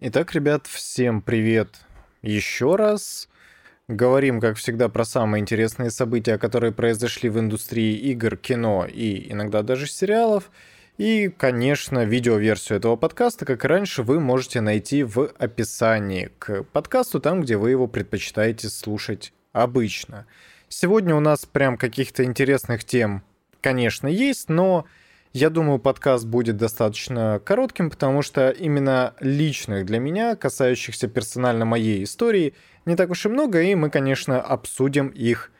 Итак, ребят, всем привет еще раз. Говорим, как всегда, про самые интересные события, которые произошли в индустрии игр, кино и иногда даже сериалов. И, конечно, видеоверсию этого подкаста, как и раньше, вы можете найти в описании к подкасту, там, где вы его предпочитаете слушать обычно. Сегодня у нас прям каких-то интересных тем, конечно, есть, но я думаю, подкаст будет достаточно коротким, потому что именно личных для меня, касающихся персонально моей истории, не так уж и много, и мы, конечно, обсудим их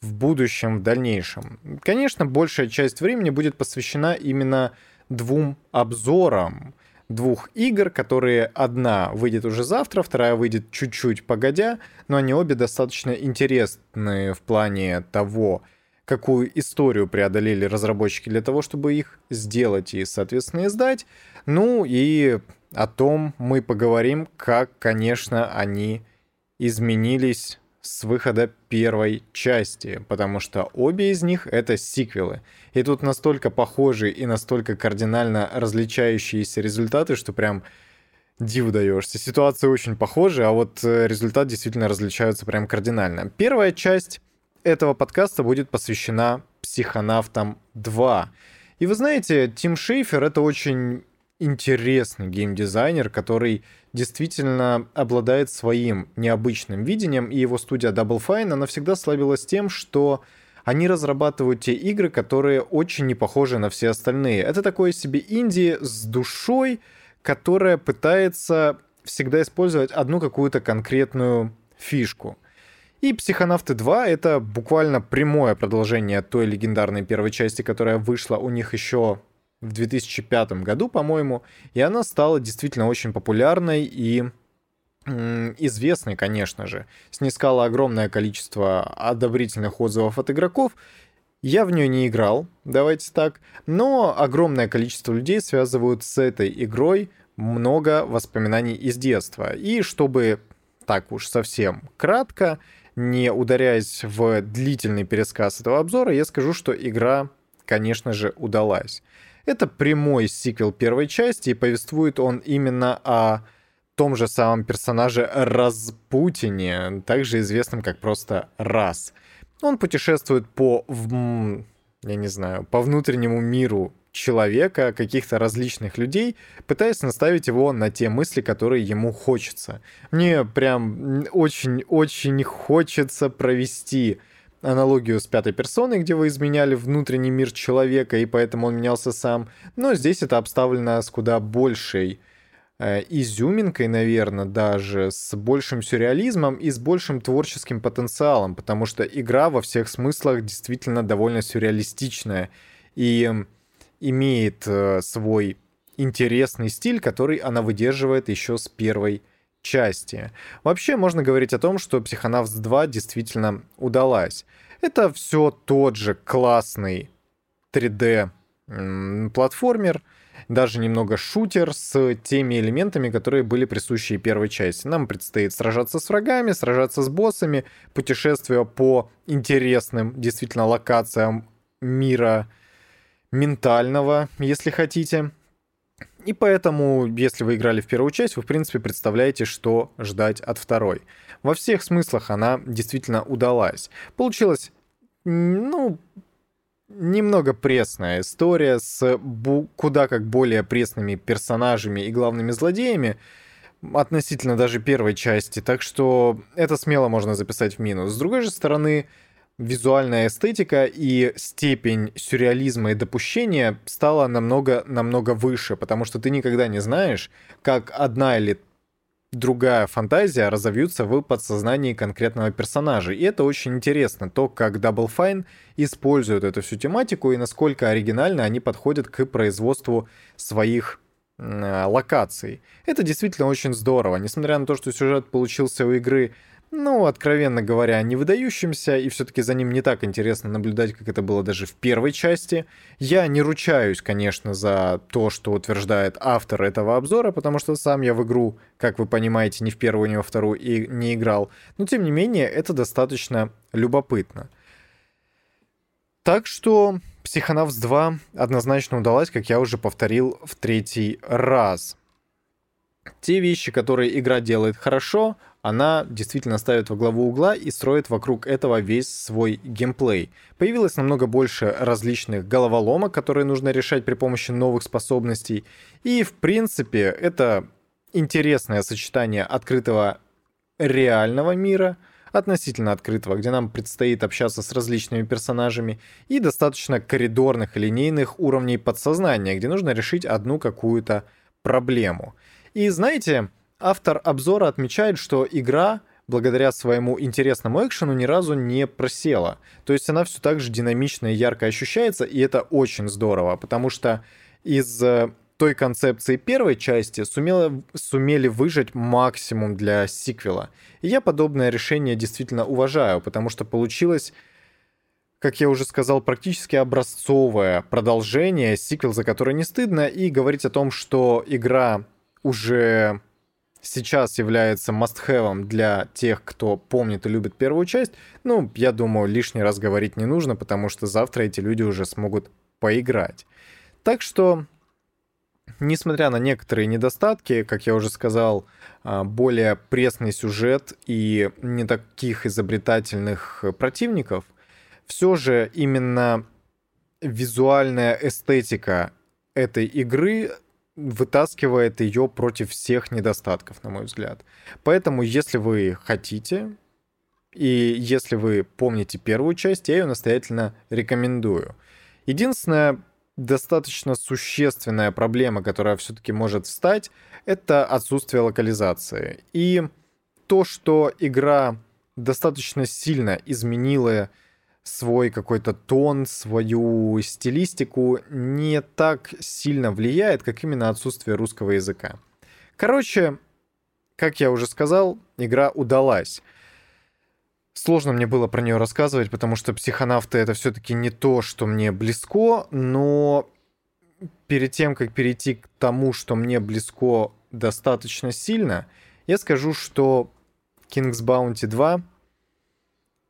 в будущем, в дальнейшем. Конечно, большая часть времени будет посвящена именно двум обзорам двух игр, которые одна выйдет уже завтра, вторая выйдет чуть-чуть погодя, но они обе достаточно интересны в плане того, какую историю преодолели разработчики для того, чтобы их сделать и, соответственно, издать. Ну и о том мы поговорим, как, конечно, они изменились с выхода первой части, потому что обе из них — это сиквелы. И тут настолько похожие и настолько кардинально различающиеся результаты, что прям диву даешься. Ситуации очень похожи, а вот э, результат действительно различаются прям кардинально. Первая часть этого подкаста будет посвящена «Психонавтам 2». И вы знаете, Тим Шейфер — это очень интересный геймдизайнер, который действительно обладает своим необычным видением, и его студия Double Fine, она всегда славилась тем, что они разрабатывают те игры, которые очень не похожи на все остальные. Это такое себе инди с душой, которая пытается всегда использовать одну какую-то конкретную фишку. И «Психонавты 2» — это буквально прямое продолжение той легендарной первой части, которая вышла у них еще в 2005 году, по-моему, и она стала действительно очень популярной и известной, конечно же. Снискала огромное количество одобрительных отзывов от игроков. Я в нее не играл, давайте так, но огромное количество людей связывают с этой игрой много воспоминаний из детства. И чтобы так уж совсем кратко, не ударяясь в длительный пересказ этого обзора, я скажу, что игра, конечно же, удалась. Это прямой сиквел первой части, и повествует он именно о том же самом персонаже Распутине, также известном как просто Раз. Он путешествует по, я не знаю, по внутреннему миру человека, каких-то различных людей, пытаясь наставить его на те мысли, которые ему хочется. Мне прям очень-очень хочется провести аналогию с пятой персоной, где вы изменяли внутренний мир человека, и поэтому он менялся сам. Но здесь это обставлено с куда большей э, изюминкой, наверное, даже с большим сюрреализмом и с большим творческим потенциалом, потому что игра во всех смыслах действительно довольно сюрреалистичная и имеет э, свой интересный стиль, который она выдерживает еще с первой части. Вообще можно говорить о том, что Психонавтс 2 действительно удалась. Это все тот же классный 3D платформер, даже немного шутер с теми элементами, которые были присущи первой части. Нам предстоит сражаться с врагами, сражаться с боссами, путешествия по интересным действительно локациям мира ментального, если хотите. И поэтому, если вы играли в первую часть, вы, в принципе, представляете, что ждать от второй. Во всех смыслах она действительно удалась. Получилась, ну, немного пресная история с куда как более пресными персонажами и главными злодеями, относительно даже первой части, так что это смело можно записать в минус. С другой же стороны, визуальная эстетика и степень сюрреализма и допущения стала намного-намного выше, потому что ты никогда не знаешь, как одна или другая фантазия разовьются в подсознании конкретного персонажа. И это очень интересно, то, как Double Fine используют эту всю тематику и насколько оригинально они подходят к производству своих э, локаций. Это действительно очень здорово. Несмотря на то, что сюжет получился у игры ну, откровенно говоря, не выдающимся, и все-таки за ним не так интересно наблюдать, как это было даже в первой части. Я не ручаюсь, конечно, за то, что утверждает автор этого обзора, потому что сам я в игру, как вы понимаете, ни в первую, ни во вторую и не играл. Но, тем не менее, это достаточно любопытно. Так что Психонавтс 2 однозначно удалась, как я уже повторил в третий раз. Те вещи, которые игра делает хорошо, она действительно ставит во главу угла и строит вокруг этого весь свой геймплей. Появилось намного больше различных головоломок, которые нужно решать при помощи новых способностей. И, в принципе, это интересное сочетание открытого реального мира, относительно открытого, где нам предстоит общаться с различными персонажами, и достаточно коридорных линейных уровней подсознания, где нужно решить одну какую-то проблему. И знаете, автор обзора отмечает, что игра благодаря своему интересному экшену ни разу не просела. То есть она все так же динамично и ярко ощущается, и это очень здорово, потому что из э, той концепции первой части сумела, сумели выжать максимум для сиквела. И я подобное решение действительно уважаю, потому что получилось, как я уже сказал, практически образцовое продолжение, сиквел, за который не стыдно, и говорить о том, что игра уже сейчас является must-have для тех, кто помнит и любит первую часть, ну, я думаю, лишний раз говорить не нужно, потому что завтра эти люди уже смогут поиграть. Так что, несмотря на некоторые недостатки, как я уже сказал, а, более пресный сюжет и не таких изобретательных противников, все же именно визуальная эстетика этой игры вытаскивает ее против всех недостатков, на мой взгляд. Поэтому, если вы хотите, и если вы помните первую часть, я ее настоятельно рекомендую. Единственная достаточно существенная проблема, которая все-таки может встать, это отсутствие локализации. И то, что игра достаточно сильно изменила свой какой-то тон, свою стилистику не так сильно влияет, как именно отсутствие русского языка. Короче, как я уже сказал, игра удалась. Сложно мне было про нее рассказывать, потому что психонавты это все-таки не то, что мне близко, но перед тем, как перейти к тому, что мне близко достаточно сильно, я скажу, что King's Bounty 2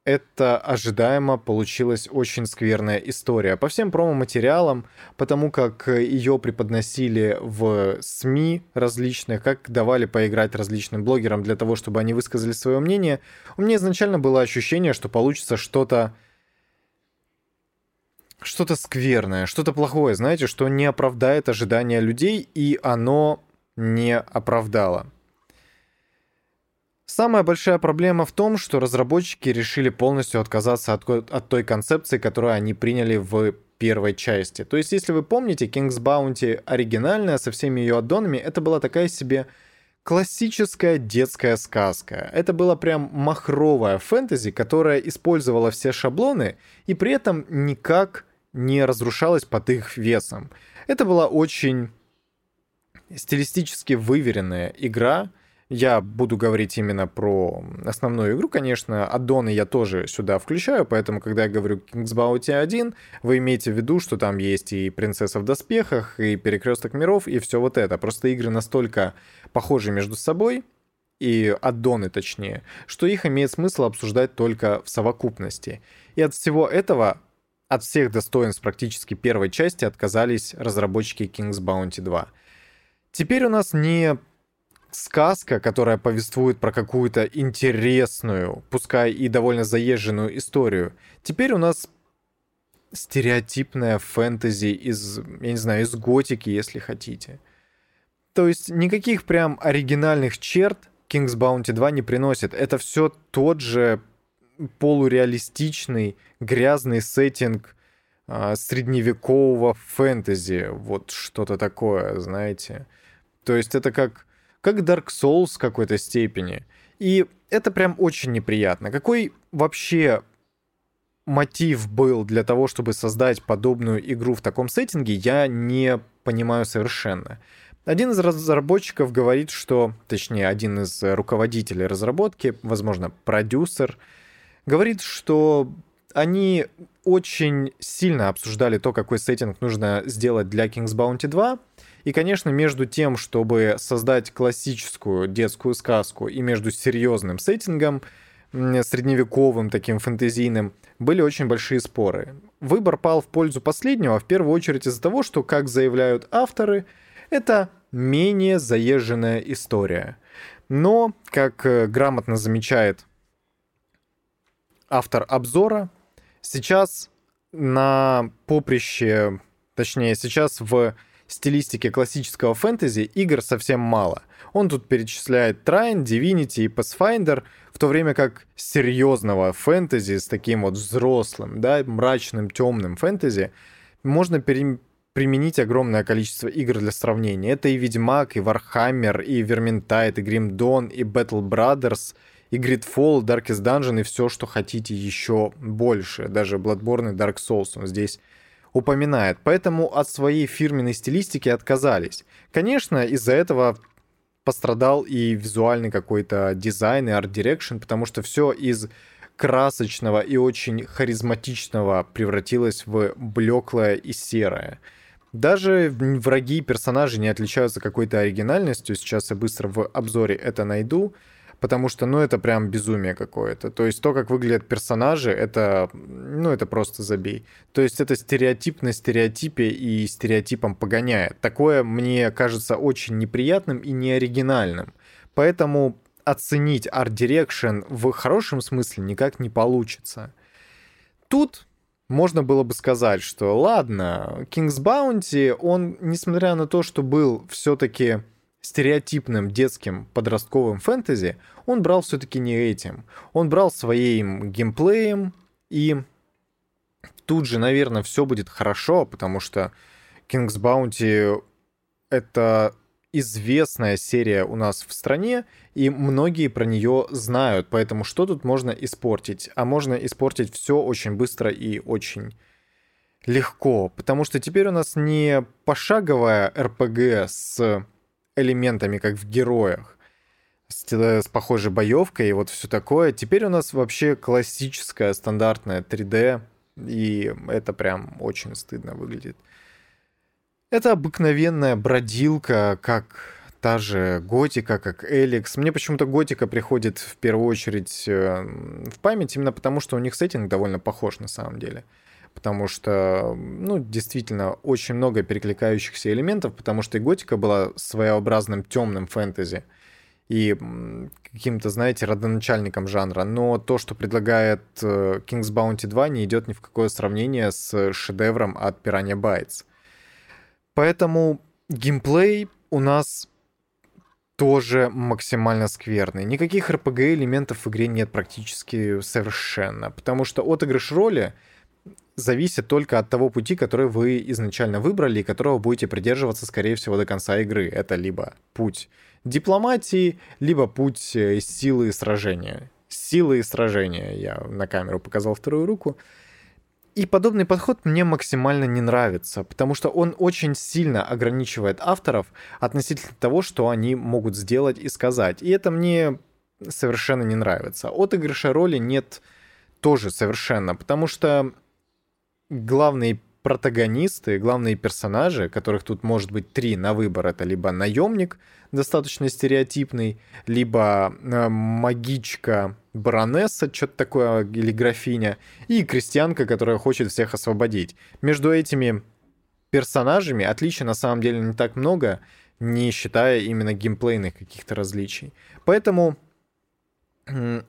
это ожидаемо получилась очень скверная история. По всем промо-материалам, потому как ее преподносили в СМИ различных, как давали поиграть различным блогерам для того, чтобы они высказали свое мнение, у меня изначально было ощущение, что получится что-то что-то скверное, что-то плохое, знаете, что не оправдает ожидания людей, и оно не оправдало. Самая большая проблема в том, что разработчики решили полностью отказаться от, от той концепции, которую они приняли в первой части. То есть, если вы помните, King's Bounty оригинальная со всеми ее аддонами, это была такая себе классическая детская сказка. Это была прям махровая фэнтези, которая использовала все шаблоны и при этом никак не разрушалась под их весом. Это была очень стилистически выверенная игра, я буду говорить именно про основную игру, конечно. Аддоны я тоже сюда включаю, поэтому, когда я говорю King's Bounty 1, вы имеете в виду, что там есть и Принцесса в доспехах, и Перекресток миров, и все вот это. Просто игры настолько похожи между собой, и аддоны точнее, что их имеет смысл обсуждать только в совокупности. И от всего этого, от всех достоинств практически первой части отказались разработчики King's Bounty 2. Теперь у нас не сказка, которая повествует про какую-то интересную, пускай и довольно заезженную историю. Теперь у нас стереотипная фэнтези из, я не знаю, из готики, если хотите. То есть никаких прям оригинальных черт King's Bounty 2 не приносит. Это все тот же полуреалистичный, грязный сеттинг а, средневекового фэнтези. Вот что-то такое, знаете. То есть это как как Dark Souls в какой-то степени. И это прям очень неприятно. Какой вообще мотив был для того, чтобы создать подобную игру в таком сеттинге, я не понимаю совершенно. Один из разработчиков говорит, что, точнее, один из руководителей разработки, возможно, продюсер, говорит, что они очень сильно обсуждали то, какой сеттинг нужно сделать для King's Bounty 2, и, конечно, между тем, чтобы создать классическую детскую сказку и между серьезным сеттингом, средневековым таким фэнтезийным, были очень большие споры. Выбор пал в пользу последнего, в первую очередь из-за того, что, как заявляют авторы, это менее заезженная история. Но, как э, грамотно замечает автор обзора, сейчас на поприще, точнее, сейчас в стилистике классического фэнтези игр совсем мало. Он тут перечисляет Trine, Divinity и Pathfinder, в то время как серьезного фэнтези с таким вот взрослым, да, мрачным, темным фэнтези можно пере применить огромное количество игр для сравнения. Это и Ведьмак, и Warhammer, и Vermintide, и Dawn, и Battle Brothers, и GreedFall, Darkest Dungeon, и все, что хотите еще больше. Даже Bloodborne и Dark Souls он здесь упоминает. Поэтому от своей фирменной стилистики отказались. Конечно, из-за этого пострадал и визуальный какой-то дизайн и art direction, потому что все из красочного и очень харизматичного превратилось в блеклое и серое. Даже враги и персонажи не отличаются какой-то оригинальностью. Сейчас я быстро в обзоре это найду. Потому что, ну, это прям безумие какое-то. То есть то, как выглядят персонажи, это, ну, это просто забей. То есть это стереотип на стереотипе и стереотипом погоняет. Такое мне кажется очень неприятным и неоригинальным. Поэтому оценить art direction в хорошем смысле никак не получится. Тут можно было бы сказать, что ладно, King's Bounty, он, несмотря на то, что был все-таки стереотипным детским подростковым фэнтези, он брал все-таки не этим. Он брал своим геймплеем, и тут же, наверное, все будет хорошо, потому что King's Bounty это известная серия у нас в стране, и многие про нее знают, поэтому что тут можно испортить? А можно испортить все очень быстро и очень легко, потому что теперь у нас не пошаговая РПГ с элементами, как в героях, с, с похожей боевкой и вот все такое. Теперь у нас вообще классическая стандартная 3D, и это прям очень стыдно выглядит. Это обыкновенная бродилка, как та же Готика, как Эликс. Мне почему-то Готика приходит в первую очередь э, в память, именно потому что у них сеттинг довольно похож на самом деле. Потому что, ну, действительно, очень много перекликающихся элементов, потому что и Готика была своеобразным темным фэнтези и каким-то, знаете, родоначальником жанра. Но то, что предлагает э, King's Bounty 2, не идет ни в какое сравнение с шедевром от Piranha Bytes. Поэтому геймплей у нас тоже максимально скверный. Никаких RPG-элементов в игре нет практически совершенно, потому что отыгрыш роли зависит только от того пути, который вы изначально выбрали и которого будете придерживаться, скорее всего, до конца игры. Это либо путь дипломатии, либо путь э, силы и сражения. Силы и сражения. Я на камеру показал вторую руку. И подобный подход мне максимально не нравится, потому что он очень сильно ограничивает авторов относительно того, что они могут сделать и сказать. И это мне совершенно не нравится. Отыгрыша роли нет тоже совершенно, потому что главные протагонисты, главные персонажи, которых тут может быть три на выбор, это либо наемник, достаточно стереотипный, либо э, магичка баронесса, что-то такое, или графиня, и крестьянка, которая хочет всех освободить. Между этими персонажами отличий на самом деле не так много, не считая именно геймплейных каких-то различий. Поэтому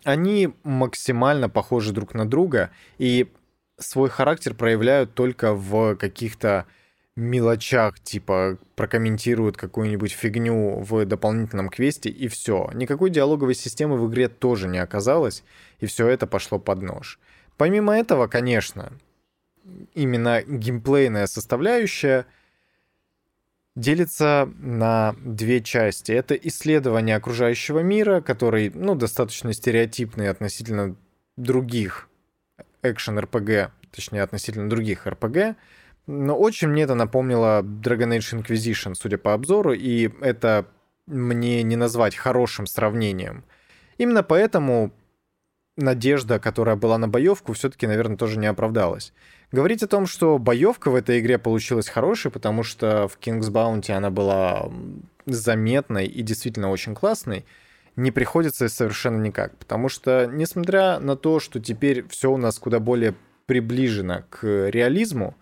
они максимально похожи друг на друга, и свой характер проявляют только в каких-то мелочах, типа прокомментируют какую-нибудь фигню в дополнительном квесте и все. Никакой диалоговой системы в игре тоже не оказалось, и все это пошло под нож. Помимо этого, конечно, именно геймплейная составляющая делится на две части. Это исследование окружающего мира, который, ну, достаточно стереотипный относительно других экшен-РПГ, точнее, относительно других РПГ, но очень мне это напомнило Dragon Age Inquisition, судя по обзору, и это мне не назвать хорошим сравнением. Именно поэтому надежда, которая была на боевку, все-таки, наверное, тоже не оправдалась. Говорить о том, что боевка в этой игре получилась хорошей, потому что в King's Bounty она была заметной и действительно очень классной, не приходится совершенно никак. Потому что, несмотря на то, что теперь все у нас куда более приближено к реализму,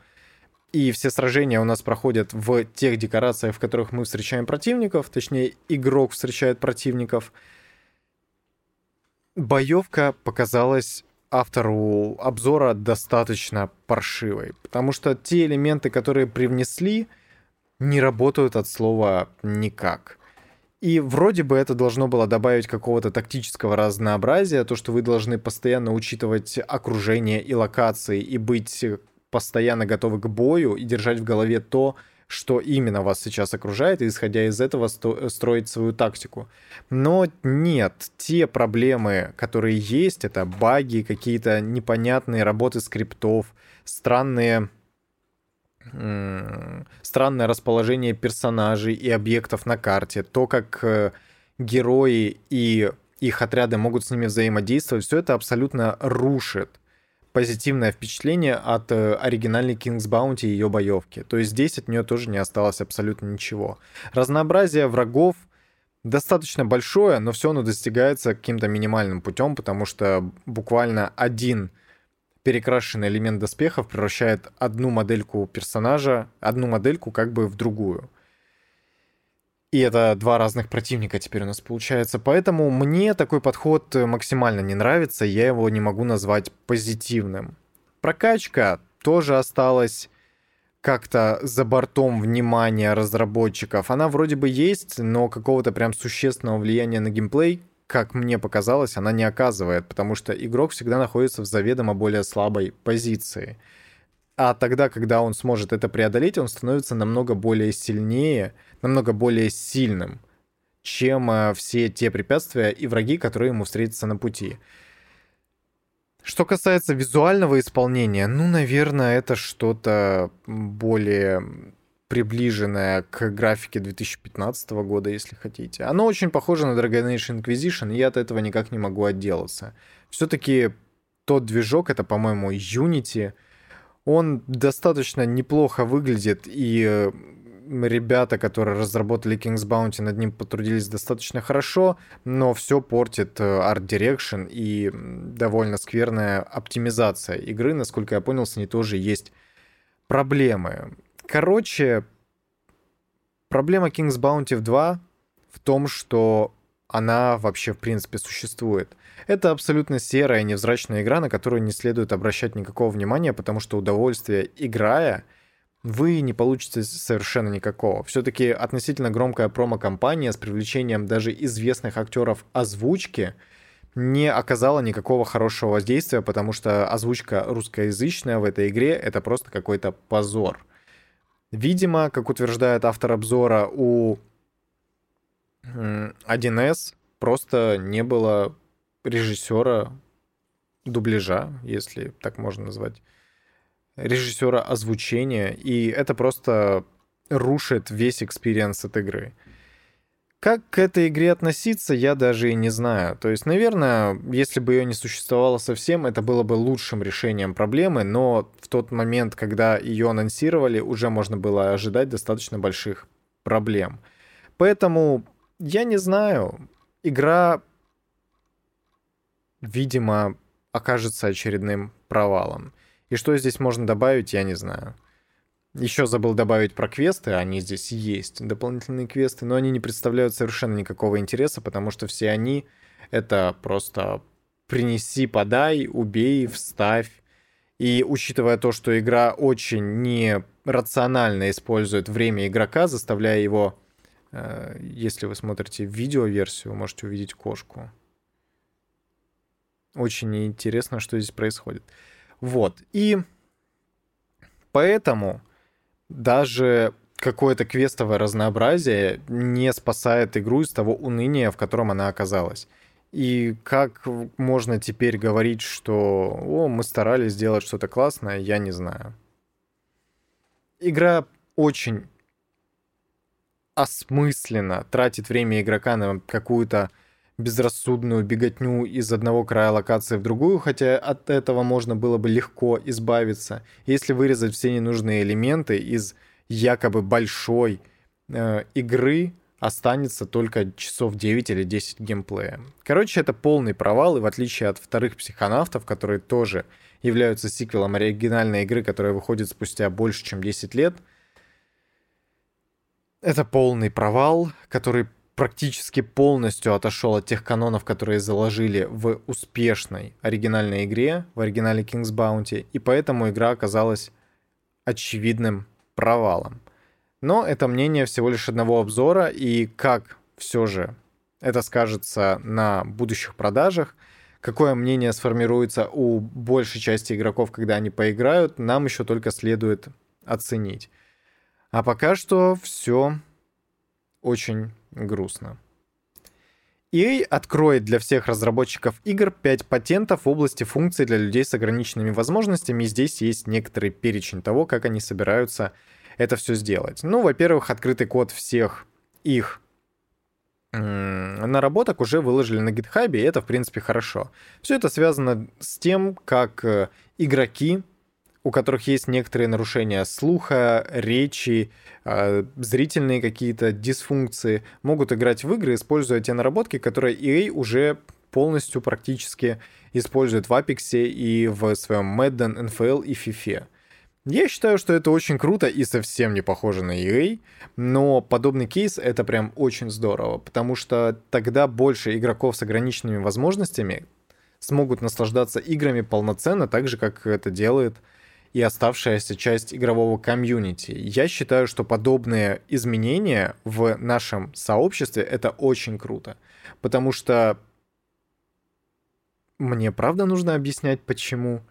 и все сражения у нас проходят в тех декорациях, в которых мы встречаем противников, точнее, игрок встречает противников. Боевка показалась автору обзора достаточно паршивой, потому что те элементы, которые привнесли, не работают от слова никак. И вроде бы это должно было добавить какого-то тактического разнообразия, то, что вы должны постоянно учитывать окружение и локации и быть постоянно готовы к бою и держать в голове то, что именно вас сейчас окружает, и исходя из этого строить свою тактику. Но нет, те проблемы, которые есть, это баги, какие-то непонятные работы скриптов, странные странное расположение персонажей и объектов на карте, то, как э, герои и их отряды могут с ними взаимодействовать, все это абсолютно рушит позитивное впечатление от э, оригинальной King's Bounty и ее боевки. То есть здесь от нее тоже не осталось абсолютно ничего. Разнообразие врагов достаточно большое, но все оно достигается каким-то минимальным путем, потому что буквально один перекрашенный элемент доспехов превращает одну модельку персонажа, одну модельку как бы в другую. И это два разных противника теперь у нас получается. Поэтому мне такой подход максимально не нравится, я его не могу назвать позитивным. Прокачка тоже осталась как-то за бортом внимания разработчиков. Она вроде бы есть, но какого-то прям существенного влияния на геймплей как мне показалось, она не оказывает, потому что игрок всегда находится в заведомо более слабой позиции. А тогда, когда он сможет это преодолеть, он становится намного более сильнее, намного более сильным, чем э, все те препятствия и враги, которые ему встретятся на пути. Что касается визуального исполнения, ну, наверное, это что-то более приближенная к графике 2015 года, если хотите. Оно очень похоже на Dragon Age Inquisition, и я от этого никак не могу отделаться. Все-таки тот движок, это, по-моему, Unity, он достаточно неплохо выглядит, и э, ребята, которые разработали King's Bounty, над ним потрудились достаточно хорошо, но все портит э, Art Direction и довольно скверная оптимизация игры. Насколько я понял, с ней тоже есть проблемы. Короче, проблема King's Bounty 2 в том, что она вообще в принципе существует. Это абсолютно серая, невзрачная игра, на которую не следует обращать никакого внимания, потому что удовольствие играя вы не получите совершенно никакого. Все-таки относительно громкая промо-компания с привлечением даже известных актеров озвучки не оказала никакого хорошего воздействия, потому что озвучка русскоязычная в этой игре это просто какой-то позор. Видимо, как утверждает автор обзора, у 1С просто не было режиссера дубляжа, если так можно назвать, режиссера озвучения, и это просто рушит весь experience от игры. Как к этой игре относиться, я даже и не знаю. То есть, наверное, если бы ее не существовало совсем, это было бы лучшим решением проблемы, но в тот момент, когда ее анонсировали, уже можно было ожидать достаточно больших проблем. Поэтому я не знаю. Игра, видимо, окажется очередным провалом. И что здесь можно добавить, я не знаю. Еще забыл добавить про квесты, они здесь есть, дополнительные квесты, но они не представляют совершенно никакого интереса, потому что все они — это просто принеси, подай, убей, вставь. И учитывая то, что игра очень нерационально использует время игрока, заставляя его, э, если вы смотрите видеоверсию, вы можете увидеть кошку. Очень интересно, что здесь происходит. Вот. И поэтому даже какое-то квестовое разнообразие не спасает игру из того уныния, в котором она оказалась. И как можно теперь говорить, что «О, мы старались сделать что-то классное», я не знаю. Игра очень осмысленно тратит время игрока на какую-то безрассудную беготню из одного края локации в другую, хотя от этого можно было бы легко избавиться, если вырезать все ненужные элементы из якобы большой э, игры, останется только часов 9 или 10 геймплея. Короче, это полный провал, и в отличие от вторых психонавтов, которые тоже являются сиквелом оригинальной игры, которая выходит спустя больше, чем 10 лет, это полный провал, который практически полностью отошел от тех канонов, которые заложили в успешной оригинальной игре, в оригинале King's Bounty, и поэтому игра оказалась очевидным провалом. Но это мнение всего лишь одного обзора, и как все же это скажется на будущих продажах, какое мнение сформируется у большей части игроков, когда они поиграют, нам еще только следует оценить. А пока что все очень грустно. EA откроет для всех разработчиков игр 5 патентов в области функций для людей с ограниченными возможностями, и здесь есть некоторый перечень того, как они собираются это все сделать. Ну, во-первых, открытый код всех их наработок уже выложили на GitHub, и это, в принципе, хорошо. Все это связано с тем, как э, игроки, у которых есть некоторые нарушения слуха, речи, э, зрительные какие-то дисфункции, могут играть в игры, используя те наработки, которые EA уже полностью практически использует в Apex и в своем Madden, NFL и FIFA. Я считаю, что это очень круто и совсем не похоже на EA, но подобный кейс это прям очень здорово, потому что тогда больше игроков с ограниченными возможностями смогут наслаждаться играми полноценно, так же, как это делает и оставшаяся часть игрового комьюнити. Я считаю, что подобные изменения в нашем сообществе это очень круто, потому что мне правда нужно объяснять, почему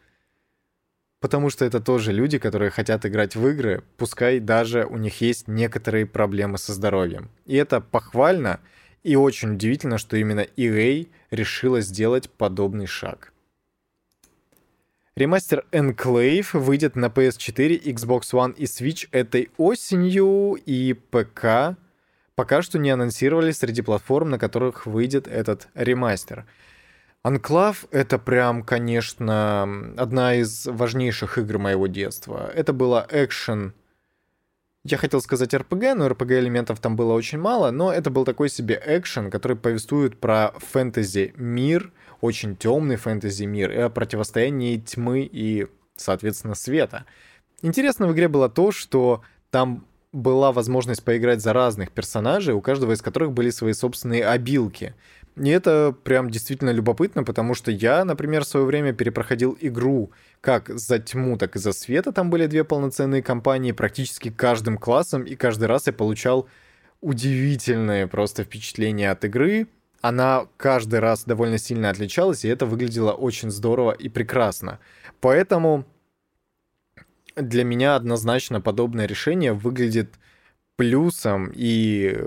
Потому что это тоже люди, которые хотят играть в игры, пускай даже у них есть некоторые проблемы со здоровьем. И это похвально, и очень удивительно, что именно EA решила сделать подобный шаг. Ремастер Enclave выйдет на PS4, Xbox One и Switch этой осенью, и ПК пока что не анонсировали среди платформ, на которых выйдет этот ремастер. Анклав — это прям, конечно, одна из важнейших игр моего детства. Это было экшен... Я хотел сказать RPG, но RPG-элементов там было очень мало, но это был такой себе экшен, который повествует про фэнтези-мир, очень темный фэнтези-мир, и о противостоянии тьмы и, соответственно, света. Интересно в игре было то, что там была возможность поиграть за разных персонажей, у каждого из которых были свои собственные обилки. И это прям действительно любопытно, потому что я, например, в свое время перепроходил игру как за тьму, так и за света. Там были две полноценные кампании практически каждым классом, и каждый раз я получал удивительное просто впечатление от игры. Она каждый раз довольно сильно отличалась, и это выглядело очень здорово и прекрасно. Поэтому для меня однозначно подобное решение выглядит плюсом и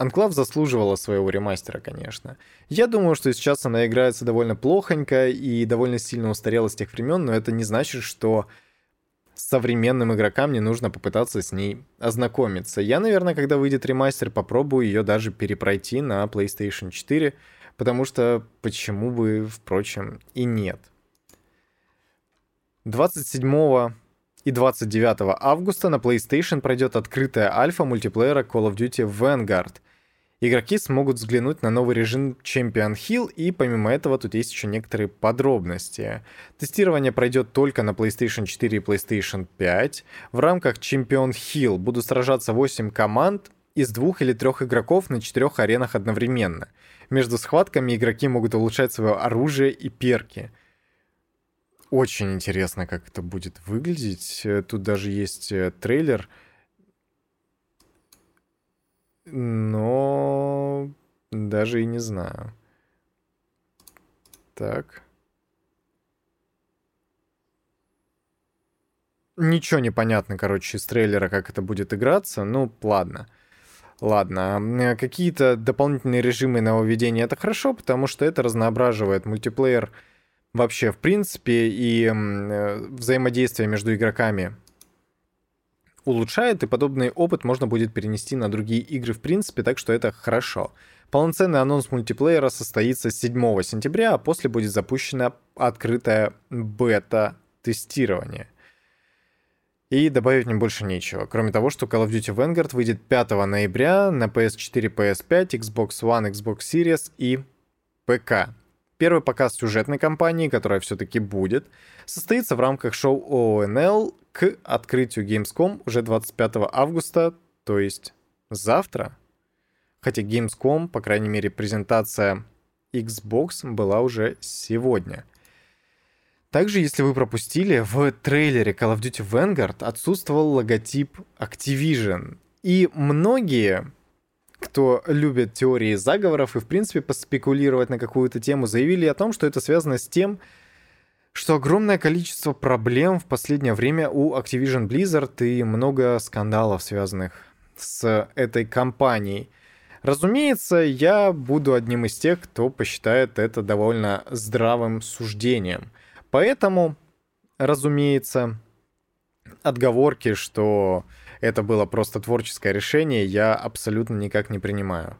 Анклав заслуживала своего ремастера, конечно. Я думаю, что сейчас она играется довольно плохонько и довольно сильно устарела с тех времен, но это не значит, что современным игрокам не нужно попытаться с ней ознакомиться. Я, наверное, когда выйдет ремастер, попробую ее даже перепройти на PlayStation 4, потому что почему бы, впрочем, и нет. 27 и 29 августа на PlayStation пройдет открытая альфа мультиплеера Call of Duty Vanguard — Игроки смогут взглянуть на новый режим Champion Hill, и помимо этого тут есть еще некоторые подробности. Тестирование пройдет только на PlayStation 4 и PlayStation 5. В рамках Champion Hill будут сражаться 8 команд из двух или трех игроков на четырех аренах одновременно. Между схватками игроки могут улучшать свое оружие и перки. Очень интересно, как это будет выглядеть. Тут даже есть э, трейлер — но даже и не знаю. Так. Ничего не понятно, короче, из трейлера, как это будет играться. Ну, ладно. Ладно, какие-то дополнительные режимы нововведения это хорошо, потому что это разноображивает мультиплеер вообще в принципе и э, взаимодействие между игроками улучшает, и подобный опыт можно будет перенести на другие игры в принципе, так что это хорошо. Полноценный анонс мультиплеера состоится 7 сентября, а после будет запущена открытая бета-тестирование. И добавить мне больше нечего, кроме того, что Call of Duty Vanguard выйдет 5 ноября на PS4, PS5, Xbox One, Xbox Series и ПК. Первый показ сюжетной кампании, которая все-таки будет, состоится в рамках шоу ONL к открытию Gamescom уже 25 августа, то есть завтра. Хотя Gamescom, по крайней мере, презентация Xbox была уже сегодня. Также, если вы пропустили, в трейлере Call of Duty Vanguard отсутствовал логотип Activision. И многие, кто любит теории заговоров и, в принципе, поспекулировать на какую-то тему, заявили о том, что это связано с тем, что огромное количество проблем в последнее время у Activision Blizzard и много скандалов, связанных с этой компанией. Разумеется, я буду одним из тех, кто посчитает это довольно здравым суждением. Поэтому, разумеется, отговорки, что это было просто творческое решение, я абсолютно никак не принимаю.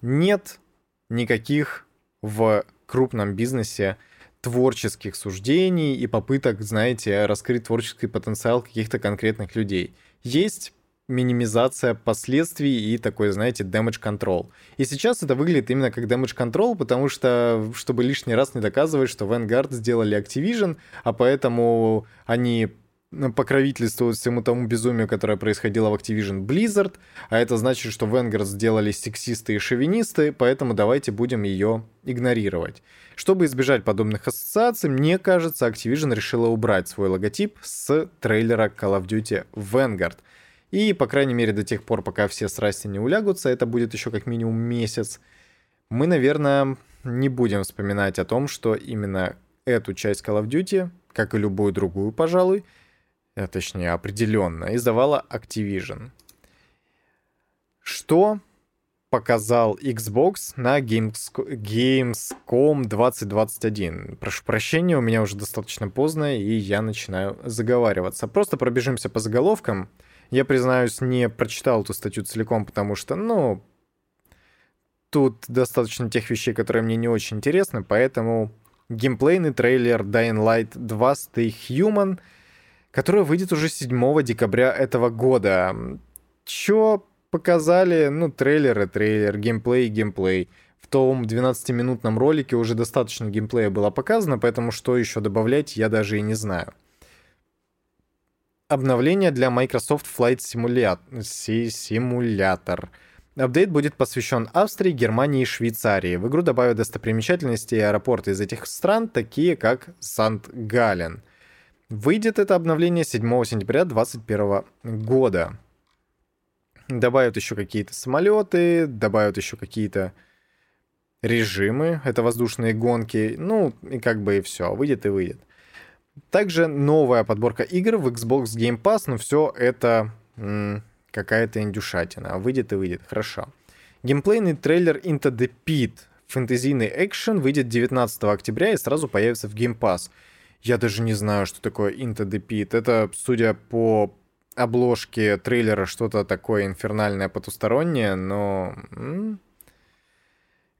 Нет никаких в крупном бизнесе творческих суждений и попыток, знаете, раскрыть творческий потенциал каких-то конкретных людей. Есть минимизация последствий и такой, знаете, damage control. И сейчас это выглядит именно как damage control, потому что, чтобы лишний раз не доказывать, что Vanguard сделали Activision, а поэтому они покровительствуют всему тому безумию, которое происходило в Activision Blizzard, а это значит, что Vanguard сделали сексисты и шовинисты, поэтому давайте будем ее игнорировать. Чтобы избежать подобных ассоциаций, мне кажется, Activision решила убрать свой логотип с трейлера Call of Duty Vanguard. И, по крайней мере, до тех пор, пока все страсти не улягутся, это будет еще как минимум месяц, мы, наверное, не будем вспоминать о том, что именно эту часть Call of Duty, как и любую другую, пожалуй, точнее определенно, издавала Activision. Что показал Xbox на Gamescom 2021. Прошу прощения, у меня уже достаточно поздно, и я начинаю заговариваться. Просто пробежимся по заголовкам. Я, признаюсь, не прочитал эту статью целиком, потому что, ну, тут достаточно тех вещей, которые мне не очень интересны, поэтому геймплейный трейлер Dying Light 2 Stay Human, который выйдет уже 7 декабря этого года. Чё показали, ну, трейлер и трейлер, геймплей геймплей. В том 12-минутном ролике уже достаточно геймплея было показано, поэтому что еще добавлять, я даже и не знаю. Обновление для Microsoft Flight Simulator. Апдейт будет посвящен Австрии, Германии и Швейцарии. В игру добавят достопримечательности и аэропорты из этих стран, такие как Сант-Гален. Выйдет это обновление 7 сентября 2021 года. Добавят еще какие-то самолеты, добавят еще какие-то режимы. Это воздушные гонки. Ну, и как бы и все. Выйдет и выйдет. Также новая подборка игр в Xbox Game Pass, но все это какая-то индюшатина. Выйдет и выйдет, хорошо. Геймплейный трейлер Into the Pit, фэнтезийный экшен, выйдет 19 октября и сразу появится в Game Pass. Я даже не знаю, что такое Into the Pit. Это, судя по обложке трейлера, что-то такое инфернальное, потустороннее, но...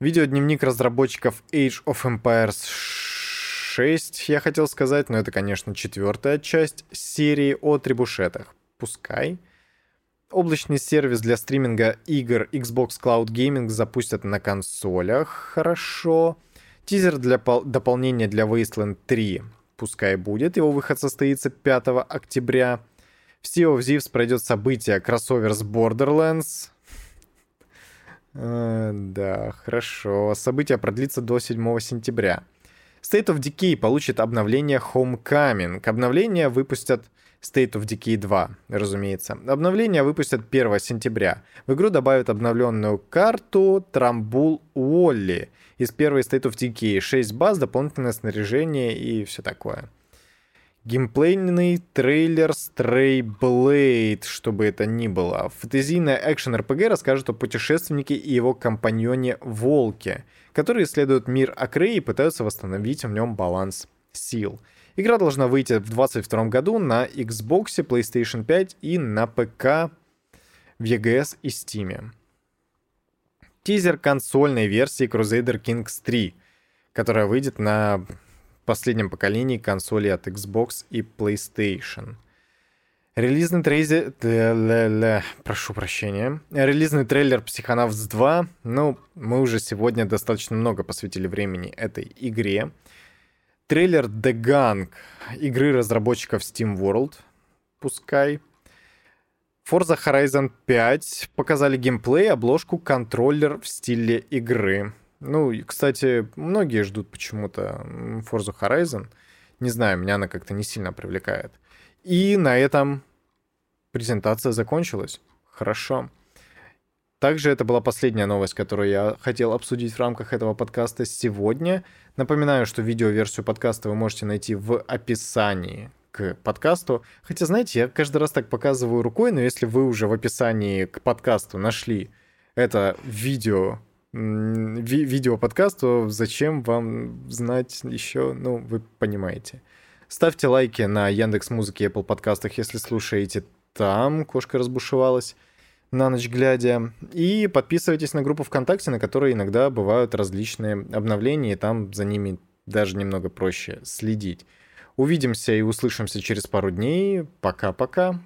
Видеодневник разработчиков Age of Empires 6, я хотел сказать, но это, конечно, четвертая часть серии о трибушетах. Пускай. Облачный сервис для стриминга игр Xbox Cloud Gaming запустят на консолях. Хорошо. Тизер для дополнения для Wasteland 3 пускай будет. Его выход состоится 5 октября. В Sea of Thieves пройдет событие кроссовер с Borderlands. Э, да, хорошо. Событие продлится до 7 сентября. State of Decay получит обновление Homecoming. Обновление выпустят State of Decay 2, разумеется. Обновление выпустят 1 сентября. В игру добавят обновленную карту Трамбул Уолли из первой State of Decay. 6 баз, дополнительное снаряжение и все такое. Геймплейный трейлер Stray Blade, чтобы это ни было. Фэнтезийная экшен-РПГ расскажет о путешественнике и его компаньоне Волке, которые исследуют мир Акрей и пытаются восстановить в нем баланс сил. Игра должна выйти в 2022 году на Xbox, PlayStation 5 и на ПК в EGS и Steam. Тизер консольной версии Crusader Kings 3, которая выйдет на последнем поколении консолей от Xbox и PlayStation. Релизный трейлер... Прошу прощения. Релизный трейлер Psychonauts 2. Ну, мы уже сегодня достаточно много посвятили времени этой игре. Трейлер The Gang игры разработчиков Steam World. Пускай. Forza Horizon 5 показали геймплей, обложку, контроллер в стиле игры. Ну, и, кстати, многие ждут почему-то Forza Horizon. Не знаю, меня она как-то не сильно привлекает. И на этом презентация закончилась. Хорошо. Также это была последняя новость, которую я хотел обсудить в рамках этого подкаста сегодня. Напоминаю, что видеоверсию подкаста вы можете найти в описании к подкасту. Хотя, знаете, я каждый раз так показываю рукой, но если вы уже в описании к подкасту нашли это видео, ви видео подкаст, зачем вам знать еще, ну, вы понимаете. Ставьте лайки на Яндекс Музыке Apple подкастах, если слушаете там кошка разбушевалась на ночь глядя. И подписывайтесь на группу ВКонтакте, на которой иногда бывают различные обновления, и там за ними даже немного проще следить. Увидимся и услышимся через пару дней. Пока-пока.